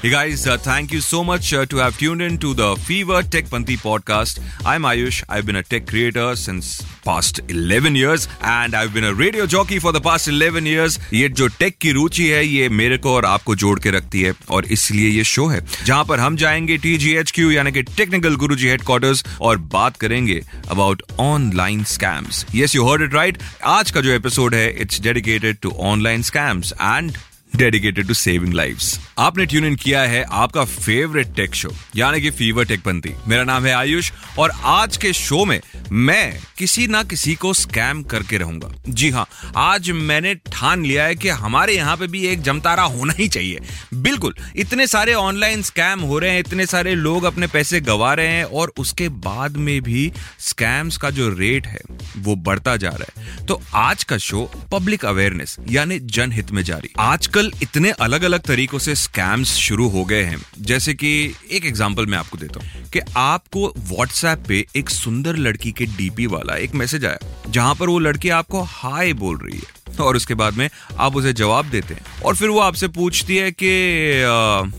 Hey guys, uh, thank you so much uh, to have tuned in to the Fever Tech Panti podcast. I'm Ayush. I've been a tech creator since past 11 years and I've been a radio jockey for the past 11 years. ये जो take की रुचि है ये मेरे को और आपको जोड़ के रखती है और इसलिए ये शो है जहाँ पर हम जाएँगे टीजीएचक्यू यानी कि टेक्निकल गुरुजी हेडक्वार्टर्स और बात करेंगे about online scams yes you heard it right आज का जो एपिसोड है it's dedicated to online scams and dedicated to saving life आपने ट्यून इन किया है आपका फेवरेट टेक शो यानी कि फीवर टेक पंथी मेरा नाम है आयुष और आज के शो में मैं किसी ना किसी को स्कैम करके रहूँगा। जी हाँ आज मैंने ठान लिया है कि हमारे यहाँ पे भी एक जमतारा होना ही चाहिए। बिल्कुल, इतने सारे ऑनलाइन स्कैम हो रहे हैं, इतने सारे लोग अपने पैसे गवा रहे हैं और उसके बाद में भी स्कैम्स का जो रेट है, वो बढ़ता जा रहा है। तो आज का शो पब्लिक अवेयरनेस यानी जनहित में जारी। आजकल इतने अलग अलग तरीकों से स्कैम्स शुरू हो गए हैं। जैसे कि एक एग्ज़ाम्पल मैं आपको देता हूँ कि आपको व्हाट्सएप पे एक सुंदर लड़की के डीपी वाला एक मैसेज आया, जहाँ पर वो लड़की आपको हाय बोल रही है। और उसके बाद में आप उसे जवाब देते हैं और फिर वो आपसे पूछती है कि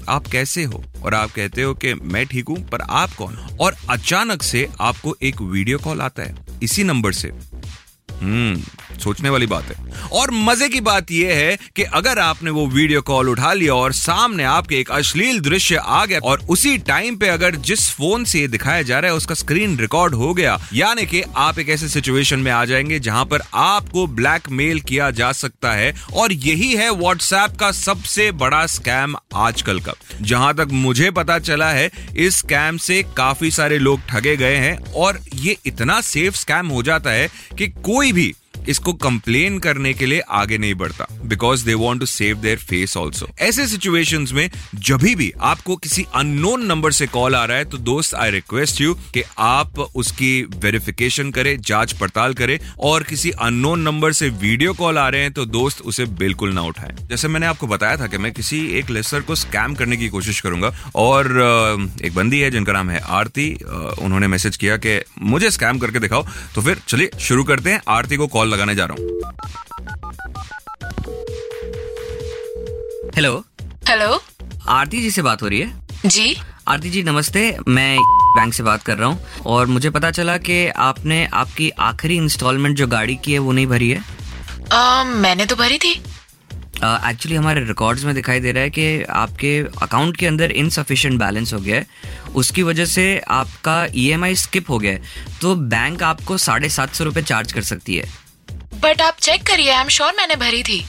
आप कैसे हो? और आप कहते हो कि, मैं ठीक हूँ, पर आप कौन और अचानक से आपको एक वीडियो कॉल आता है, इसी नंबर से। हम्म सोचने वाली बात है। और मज़े की बात यह है कि अगर आपने वो वीडियो कॉल उठा लिया और सामने आपके एक अश्लील दृश्य आ गया और उसी टाइम पे अगर जिस फ़ोन से दिखाया जा रहा है, उसका स्क्रीन रिकॉर्ड हो गया, यानी कि आप एक ऐसे सिचुएशन में आ जाएँगे जहाँ पर आपको ब्लैकमेल किया जा सकता है और यही है व्हाट्सएप का सबसे बड़ा स्कैम आजकल का। जहाँ तक मुझे पता चला है, इस स्कैम से काफ़ी सारे लोग ठगे गए हैं और ये इतना सेफ़ स्कैम हो जाता है कि कोई भी इसको कंप्लेन करने के लिए आगे नहीं बढ़ता because they want to save their face also ऐसे सिचुएशन में, जब भी आपको किसी अननोन नंबर से कॉल आ रहा है तो दोस्त आई रिक्वेस्ट यू कि आप उसकी वेरिफिकेशन करें, जाँच पड़ताल करें, और किसी अननोन नंबर से वीडियो कॉल आ रहे हैं तो दोस्त उसे बिल्कुल ना उठाएँ। जैसे मैंने आपको बताया था कि मैं किसी एक लेसर को स्कैम करने की कोशिश करूँगा, और एक बंदी है, जिनका नाम है आरती उन्होंने मैसेज किया कि मुझे स्कैम करके दिखाओ तो फिर चलिए शुरू करते हैं, आरती को कॉल लगाने जा रहा हूँ। हेलो हेलो आरती जी से बात हो रही है? जी। आरती जी नमस्ते। मैं बैंक से बात कर रहा हूँ। और मुझे पता चला कि आपने आपकी आखिरी इंस्टॉलमेंट जो गाड़ी की है वो नहीं भरी है? आ, मैंने तो भरी थी। एक्चुअली uh, हमारे रिकॉर्ड्स में दिखाई दे रहा है कि आपके अकाउंट के अंदर इनसफिशिएंट बैलेंस हो गया है। उसकी वजह से आपका ईएमआई स्किप हो गया है। तो बैंक आपको साढ़े सात सौ रुपये चार्ज कर सकती है। बट आप चेक करिए आई एम श्योर मैंने भरी थी।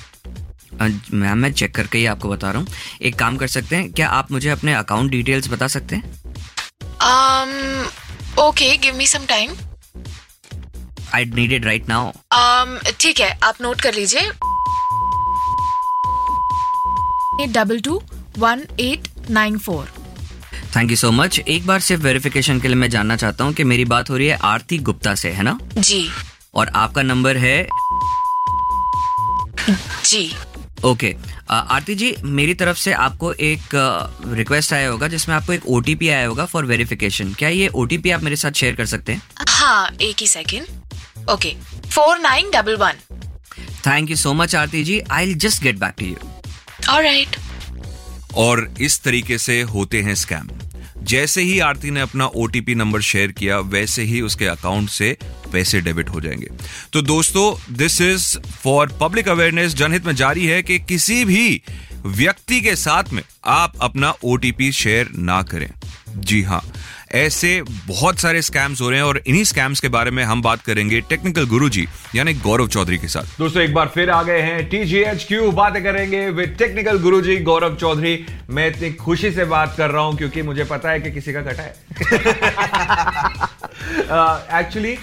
मैम मैं चेक करके ही आपको बता रहा हूँ। एक काम कर सकते हैं क्या आप मुझे अपने अकाउंट डिटेल्स बता सकते हैं? Um, okay give me some time I need it right now um, ठीक है आप नोट कर लीजिए। Double two one eight nine four thank you so much एक बार सिर्फ़ वेरिफिकेशन के लिए मैं जानना चाहता हूँ कि मेरी बात हो रही है आरती गुप्ता से है ना? जी। और आपका नंबर है जी। ओके। अ, आरती जी मेरी तरफ़ से आपको एक रिक्वेस्ट आया होगा जिसमें आपको एक ओटीपी आया होगा फॉर वेरिफिकेशन क्या ये ओटीपी आप मेरे साथ शेयर कर सकते हैं? हाँ एक ही second okay four nine double one thank you so much Aarti ji. I will just get back to you alright और इस तरीके से होते हैं स्कैम जैसे ही आरती ने अपना ओटीपी नंबर शेयर किया वैसे ही उसके अकाउंट से पैसे डेबिट हो जाएँगे। तो दोस्तों this is for public awareness जनहित में जारी है कि किसी भी व्यक्ति के साथ में आप अपना ओटीपी शेयर ना करें। जी हाँ ऐसे बहुत सारे स्कैम्स हो रहे हैं और इन्हीं स्कैम्स के बारे में हम बात करेंगे टेक्निकल गुरुजी यानी गौरव चौधरी के साथ। दोस्तों एक बार फिर आ गए हैं टीजीएचक्यू बातें करेंगे विद टेक्निकल गुरुजी गौरव चौधरी। मैं इतनी खुशी से बात कर रहा हूँ क्योंकि मुझे पता है कि किसी का कटा है। एक्चुअली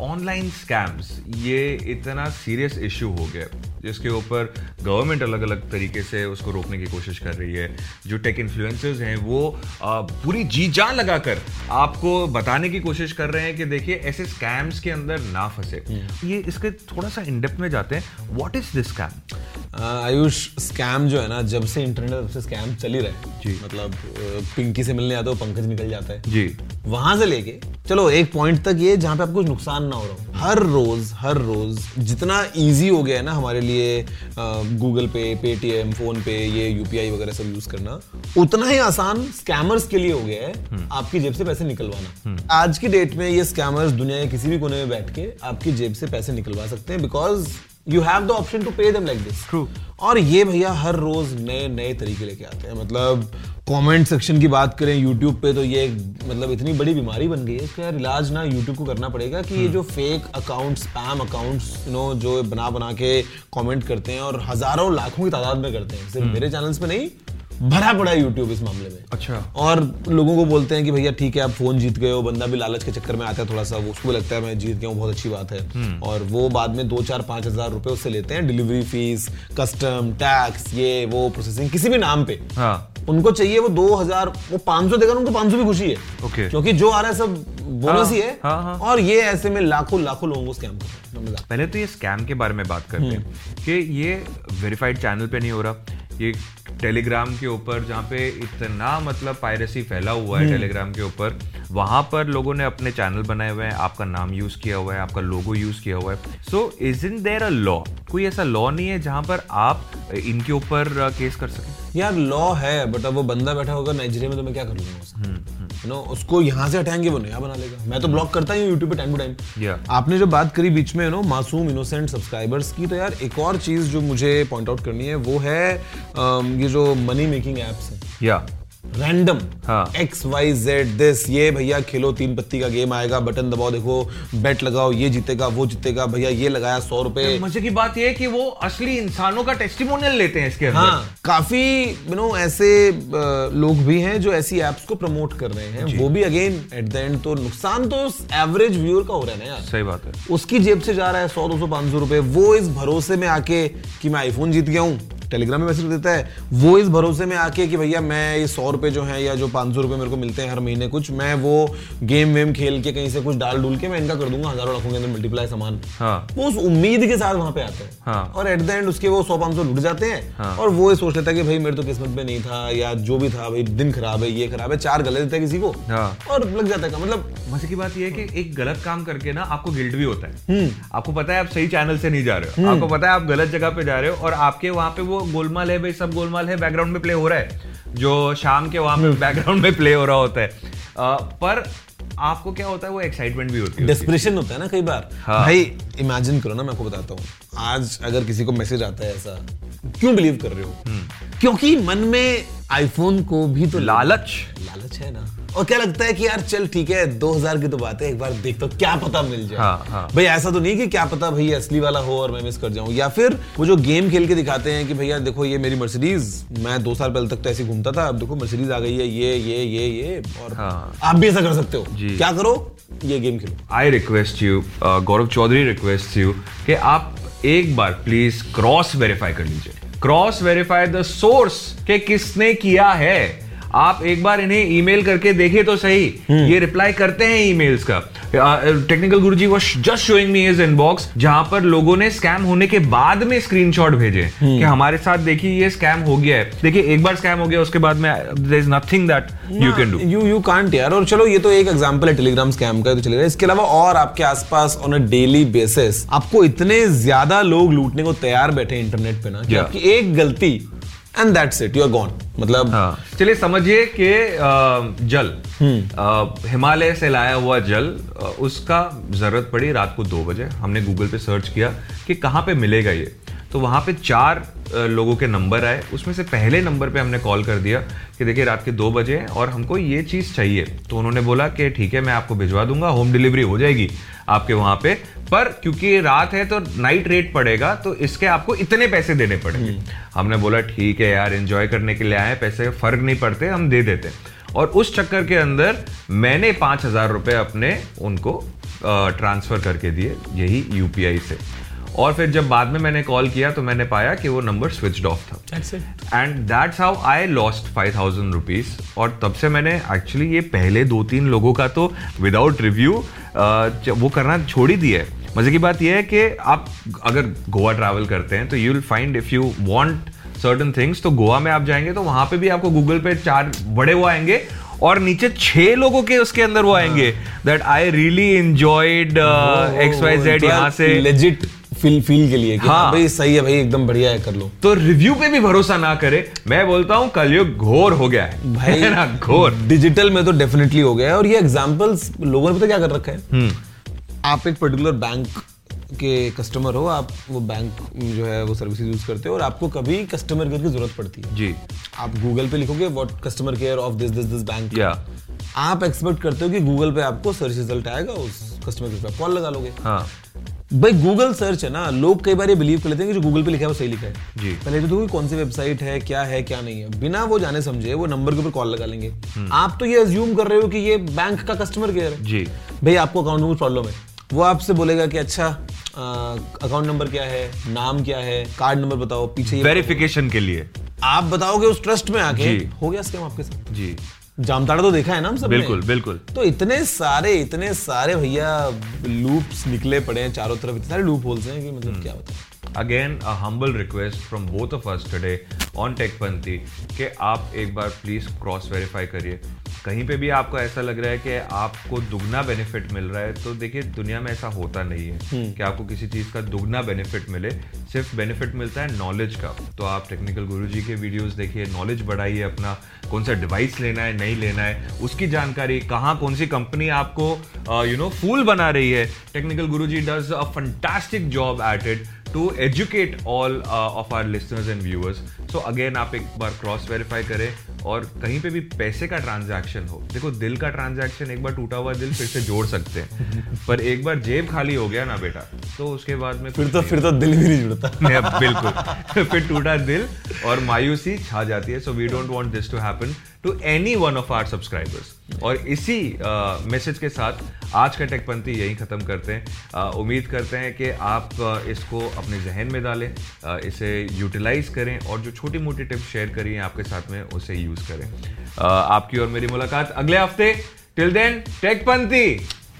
ऑनलाइन स्कैम्स ये इतना सीरियस इशू हो गया। जिसके ऊपर गवर्नमेंट अलग अलग तरीके से उसको रोकने की कोशिश कर रही है। जो टेक इन्फ्लुएंसर्स हैं वो आ, पूरी जी जान लगाकर आपको बताने की कोशिश कर रहे हैं कि देखिए ऐसे स्कैम्स के अंदर ना फंसे। ये इसके थोड़ा सा इनडेप्थ में जाते हैं। What is this scam Ayush scam जो है ना जब से इंटरनेट से स्कैम चल ही रहा है। जी। मतलब पिंकी से मिलने आता हो पंकज निकल जाता है। जी। वहाँ से लेके चलो एक पॉइंट तक ये जहाँ पे आपको नुकसान ना हो रहा हो। हर रोज हर रोज जितना इजी हो गया है ना हमारे लिए गूगल पे पेटीएम फ़ोन पे ये यूपीआई वगैरह सब यूज़ करना उतना ही आसान स्कैमर्स के लिए हो गया है आपकी जेब से पैसे निकलवाना। आज की डेट में ये स्कैमर्स दुनिया के किसी भी कोने में बैठ के आपकी जेब से पैसे निकलवा सकते हैं because you have the option to pay them like this true और ये भैया हर रोज नए नए तरीके लेके आते हैं। मतलब कमेंट सेक्शन की बात करें यूट्यूब पे तो ये मतलब इतनी बड़ी बीमारी बन गई है कि यार इलाज ना यूट्यूब को करना पड़ेगा कि ये जो fake account spam accounts no जो बना बना के कमेंट करते हैं और हज़ारों लाखों की तादाद में करते हैं। सिर्फ़ मेरे चैनल्स पे नहीं भरा पड़ा है यूट्यूब इस मामले में। अच्छा। और लोगों को बोलते हैं कि भैया ठीक है आप फ़ोन जीत गए हो बंदा भी लालच के चक्कर में आता है थोड़ा सा उसको भी लगता है मैं जीत गया हूँ बहुत अच्छी बात है। और वो बाद में दो चार पाँच हज़ार रुपए उससे लेते हैं डिलीवरी फ़ीस कस्टम टैक्स ये वो प्रोसेसिंग किसी भी नाम पे। हाँ। उनको चाहिए वो दो हज़ार वो पाँच सौ देगा उनको पाँच सौ भी खुशी है। Okay. क्योंकि जो आ रहा है सब बोनस हाँ, ही है। हाँ, हाँ। और ये ऐसे में लाखों लाखों लोगों को स्कैम कर रहे हैं पहले तो ये स्कैम के बारे में बात करते हैं हम्म। कि ये वेरीफाइड चैनल पे नहीं हो रहा ये टेलीग्राम के ऊपर जहाँ पे इतना मतलब पायरेसी फैला हुआ हम्म। है टेलीग्राम के ऊपर वहाँ पर लोगों ने अपने चैनल बनाए हुए हैं आपका नाम यूज़ किया हुआ है आपका लोगो यूज़ किया हुआ है। So is in there a law कोई ऐसा लॉ नहीं है जहाँ पर आप इनके ऊपर केस कर सकें। यार लॉ है बट अब वो बंदा बैठा होगा नाइजीरिया में तो मैं क्या कर लूँगा हम्म, नो उसको यहाँ से हटाएँगे वो नया बना लेगा। मैं तो ब्लॉक करता ही यूट्यूब पे टाइम टू टाइम आपने जो बात करी बीच में नो मासूम इनोसेंट सब्सक्राइबर्स की तो यार एक और चीज़ जो मुझे पॉइंट आउट करनी है वो है ये जो मनी मेकिंग एप्स है। या random. X Y Z this ये भैया खेलो तीन पत्ती का गेम आएगा बटन दबाओ देखो बेट लगाओ ये जीतेगा वो जीतेगा भैया ये लगाया सौ रुपए। मज़े की बात है कि वो असली इंसानों का टेस्टिमोनियल लेते हैं इसके अंदर। हाँ काफ़ी यू नो ऐसे लोग भी हैं जो ऐसी एप्स को प्रमोट कर रहे हैं। वो भी अगेन एट द एंड तो नुकसान तो एवरेज व्यूअर का हो रहा है ना यार। सही बात है। उसकी जेब से जा रहा है सौ दो सौ पाँच सौ रुपए वो इस भरोसे में आके कि मैं आईफोन जीत गया हूँ। टेलीग्राम में मैसेज देता है वो इस भरोसे में आके कि भैया मैं ये सौ रुपए जो है या जो पाँच सौ रुपए मेरे को मिलते हैं हर महीने कुछ मैं वो गेम वेम खेल के कहीं से कुछ डाल डूल के मैं इनका कर दूँगा हज़ारों लाखों के अंदर मल्टीप्लाई सामान हाँ। वो उस उम्मीद के साथ वहाँ पे आते हैं हाँ। और एट द एंड उसके वो सौ पाँच सौ लुट जाते हैं हाँ। और वो ये सोच लेता है कि भाई मेरे तो किस्मत में नहीं था या जो भी था भाई दिन खराब है ये खराब है चार गले देता है किसी को हाँ। और लग जाता है मतलब मज़े की बात यह है कि एक गलत काम करके ना आपको गिल्ट भी होता है आपको पता है आप सही चैनल से नहीं जा रहे हो आपको पता है आप गलत जगह पे जा रहे हो और आपके वहाँ पे वो गोलमाल है भाई सब गोलमाल है बैकग्राउंड में प्ले हो रहा है। जो शाम के वहाँ पे बैकग्राउंड में प्ले हो रहा होता है। अ, पर आपको क्या होता है वो एक्साइटमेंट भी होती है। डेस्परेशन होता है ना कई बार? हाँ। भाई इमेजिन करो ना मैं आपको बताता हूँ। आज अगर किसी को मैसेज आता है ऐसा क्यों बिलीव कर रहे हो? क्योंकि मन में आईफोन को भी तो लालच। लालच है ना। और क्या लगता है कि यार चल ठीक है 2000 की तो बात है एक बार देखता हूँ क्या पता मिल जाए। हाँ, हाँ। भाई ऐसा तो नहीं कि क्या पता भाई असली वाला हो और मैं मिस कर जाऊँ। या फिर वो जो गेम खेल के दिखाते हैं कि भैया देखो ये मेरी मर्सिडीज मैं दो साल पहले तक तो ऐसे घूमता था अब देखो मर्सिडीज आ गई है ये ये ये ये और हाँ। आप भी ऐसा कर सकते हो। क्या करो? ये game Khelo. I request you Gaurav Chaudhary request you कि आप एक बार प्लीज़ क्रॉस वेरीफाई कर लीजिए। क्रॉस वेरीफाई द सोर्स के किसने किया है। आप एक बार इन्हें ईमेल करके देखे तो सही। ये रिप्लाई करते हैं ईमेल्स का। Technical Guruji was just showing me his inbox जहाँ पर लोगों ने स्कैम होने के बाद में स्क्रीनशॉट भेजे कि हमारे साथ देखिए ये स्कैम हो गया है। देखिए एक बार स्कैम हो गया उसके बाद में there is nothing that you can do you you can't यार। और चलो ये तो एक एग्जांपल है टेलीग्राम स्कैम का तो चलेगा इसके अलावा और आपके आसपास ऑन अ डेली बेसिस आपको इतने ज़्यादा लोग लूटने को तैयार बैठे इंटरनेट पे ना कि Yeah. आपकी एक गलती and that's it you are gone मतलब हाँ। चलिए समझिए कि जल हिमालय से लाया हुआ जल उसका ज़रूरत पड़ी रात को दो बजे। हमने गूगल पे सर्च किया कि कहाँ पे मिलेगा ये। तो वहाँ पे चार लोगों के नंबर आए। उसमें से पहले नंबर पे हमने कॉल कर दिया कि देखिए रात के दो बजे हैं और हमको ये चीज़ चाहिए। तो उन्होंने बोला कि ठीक है मैं आपको भिजवा दूँगा होम डिलीवरी हो जाएगी। आपके वहाँ पे। पर क्योंकि रात है तो नाइट रेट पड़ेगा तो इसके आपको इतने पैसे देने पड़ेंगे। हमने बोला ठीक है यार एंजॉय करने के लिए आए पैसे फ़र्क नहीं पड़ते हम दे देते और उस चक्कर के अंदर मैंने पाँच हज़ार रुपए अपने उनको ट्रांसफ़र करके दिए यही यूपीआई से। और फिर जब बाद में मैंने कॉल किया तो मैंने पाया कि वो नंबर स्विच्ड ऑफ़ था। And that's how I lost five thousand rupees और तब से मैंने एक्चुअली ये पहले दो तीन लोगों का तो विदाउट रिव्यू वो करना छोड़ ही दिया है। मज़े की बात यह है कि आप अगर गोवा ट्रैवल करते हैं तो you will find if you want certain things तो गोवा में आप जाएँगे तो वहाँ पे भी आपको गूगल पे चार बड़े वो आएँगे और नीचे छह लोगों के उसके अंदर वो आएँगे that I really enjoyed X Y Z यहाँ से। लेजिट फील फील के लिए कि हाँ। हाँ। भाई सही है भाई एकदम बढ़िया है कर लो। तो रिव्यू पे भी भरोसा ना करे। मैं बोलता हूँ कलयुग घोर हो गया है। भाई ना? घोर। डिजिटल में तो डेफिनेटली हो गया है। और ये एग्जांपल्स लोगों ने पता क्या कर रखा है? हम्म। आप एक पर्टिकुलर बैंक के कस्टमर हो आप वो बैंक जो है वो सर्विसेज़ यूज़ करते हो और आपको कभी कस्टमर केयर की ज़रूरत पड़ती है। जी। आप गूगल पे लिखोगे what customer care of this this this bank या आप एक्सपेक्ट करते हो कि गूगल पे आपको सर्च रिज़ल्ट आएगा उस कस्टमर केयर पे कॉल लगा लोगे। हाँ। भाई गूगल सर्च है ना लोग कई बार ये बिलीव कर लेते हैं कि जो गूगल पे लिखा है वो सही लिखा है। जी। पहले तो देखो कौन सी वेबसाइट है क्या है क्या नहीं है। बिना वो जाने समझे वो नंबर के ऊपर कॉल लगा लेंगे। आप तो ये अज्यूम कर रहे हो कि ये बैंक का कस्टमर केयर है। जी। भाई आपको अकाउंट में कुछ प्रॉब्लम है। वो आपसे बोलेगा कि अच्छा अकाउंट नंबर क्या है नाम क्या है कार्ड नंबर बताओ पीछे वेरिफिकेशन के लिए। आप बताओगे उस ट्रस्ट में आके हो गया स्कैम आपके साथ। जी। जामताड़ा तो देखा है ना हम सब बिल्कुल बिल्कुल। तो इतने सारे इतने सारे भैया लूप्स निकले पड़े हैं चारों तरफ़ इतने सारे लूप होल्स हैं कि मतलब क्या बताएँ again a humble request from both of us today on Techpanthi के आप एक बार प्लीज़ क्रॉस वेरीफाई करिए। कहीं पे भी आपको ऐसा लग रहा है कि आपको दुगना बेनिफिट मिल रहा है तो देखिए दुनिया में ऐसा होता नहीं है कि आपको किसी चीज़ का दुगना बेनिफिट मिले। सिर्फ़ बेनिफिट मिलता है नॉलेज का। तो आप टेक्निकल गुरुजी के वीडियोस देखिए नॉलेज बढ़ाइए अपना कौन सा डिवाइस लेना है नहीं लेना है उसकी जानकारी कहाँ कौन सी कंपनी आपको यू नो फूल बना रही है। Technical Guruji does a fantastic job at it to educate all of our listeners and viewers so again आप एक बार क्रॉस वेरीफाई करें और कहीं पे भी पैसे का ट्रांजैक्शन हो देखो दिल का ट्रांजैक्शन एक बार टूटा हुआ दिल फिर से जोड़ सकते हैं पर एक बार जेब खाली हो गया ना बेटा तो उसके बाद में फिर तो फिर तो दिल भी नहीं जुड़ता। नहीं, अब बिल्कुल। फिर टूटा दिल और मायूसी छा जाती है so we don't want this to happen to any one of our subscribers और इसी मैसेज के साथ आज का टेकपंथी यही खत्म करते हैं। uh, उम्मीद करते हैं कि आप uh, इसको अपने जहन में डालें uh, इसे यूटिलाइज करें और जो छोटी मोटी टिप्स शेयर करिए आपके साथ में उसे यूज़ करें। uh, आपकी और मेरी मुलाकात अगले हफ़्ते। टिल देन टेकपंथी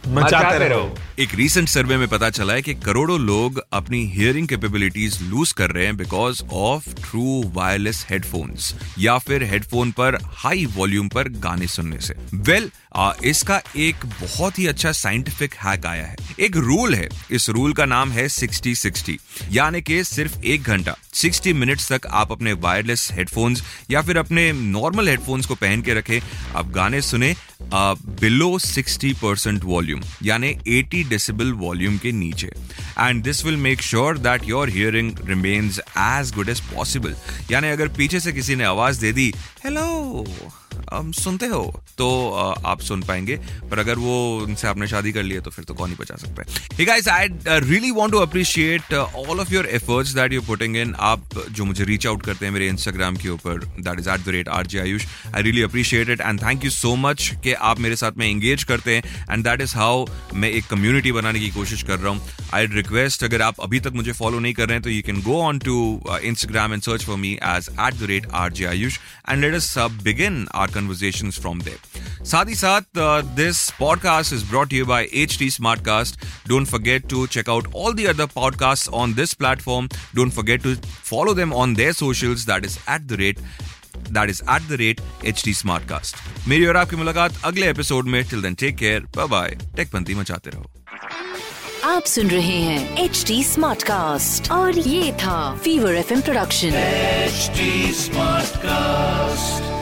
मचाते रहो। एक रीसेंट सर्वे में पता चला है कि करोड़ों लोग अपनी हियरिंग कैपेबिलिटीज लूज कर रहे हैं because of true wireless headphones या फिर हेडफोन पर हाई वॉल्यूम पर गाने सुनने से। वेल well, इसका एक बहुत ही अच्छा साइंटिफिक हैक आया है। एक रूल है। इस रूल का नाम है 60 60 यानी कि सिर्फ़ एक घंटा। 60 मिनट्स तक आप अपने वायरलेस हेडफोन्स या फिर अपने नॉर्मल हेडफोन्स को पहन के रखें। आप गाने सुने बिलो 60 परसेंट वॉल्यूम यानी 80 डेसिबल वॉल्यूम के नीचे. And this will make sure that your hearing remains as good as possible यानी अगर पीछे से किसी ने आवाज़ दे दी हेलो सुनते हो तो आप सुन पाएँगे। पर अगर वो उनसे आपने शादी कर लिया तो फिर तो कौन ही बचा सकता है। Hey guys I uh, really want to appreciate uh, all of your efforts that you're putting in. आप जो मुझे रीच आउट करते हैं मेरे इंस्टाग्राम के ऊपर that is at the rate R J Ayush I really appreciate it and thank you so much कि आप मेरे साथ में एंगेज करते हैं एंड दैट इज़ हाउ मैं एक कम्युनिटी बनाने की कोशिश कर रहा हूँ। आई रिक्वेस्ट अगर आप अभी तक मुझे फॉलो नहीं कर रहे हैं तो you can go on to Instagram and search for me as at the rate R J Ayush and let us begin our conversation from there साथ ही साथ this podcast is brought you by H T Smartcast don't forget to check out all the other podcast on this platform don't forget to follow them on their socials. That is at the rate that is at the rate HT Smartcast. मेरी और आपकी मुलाकात अगले episode में. Till then take care bye bye टेकपंथी मचाते रहो. आप सुन रहे हैं एच डी स्मार्ट कास्ट और ये था Fever F production HD Smartcast.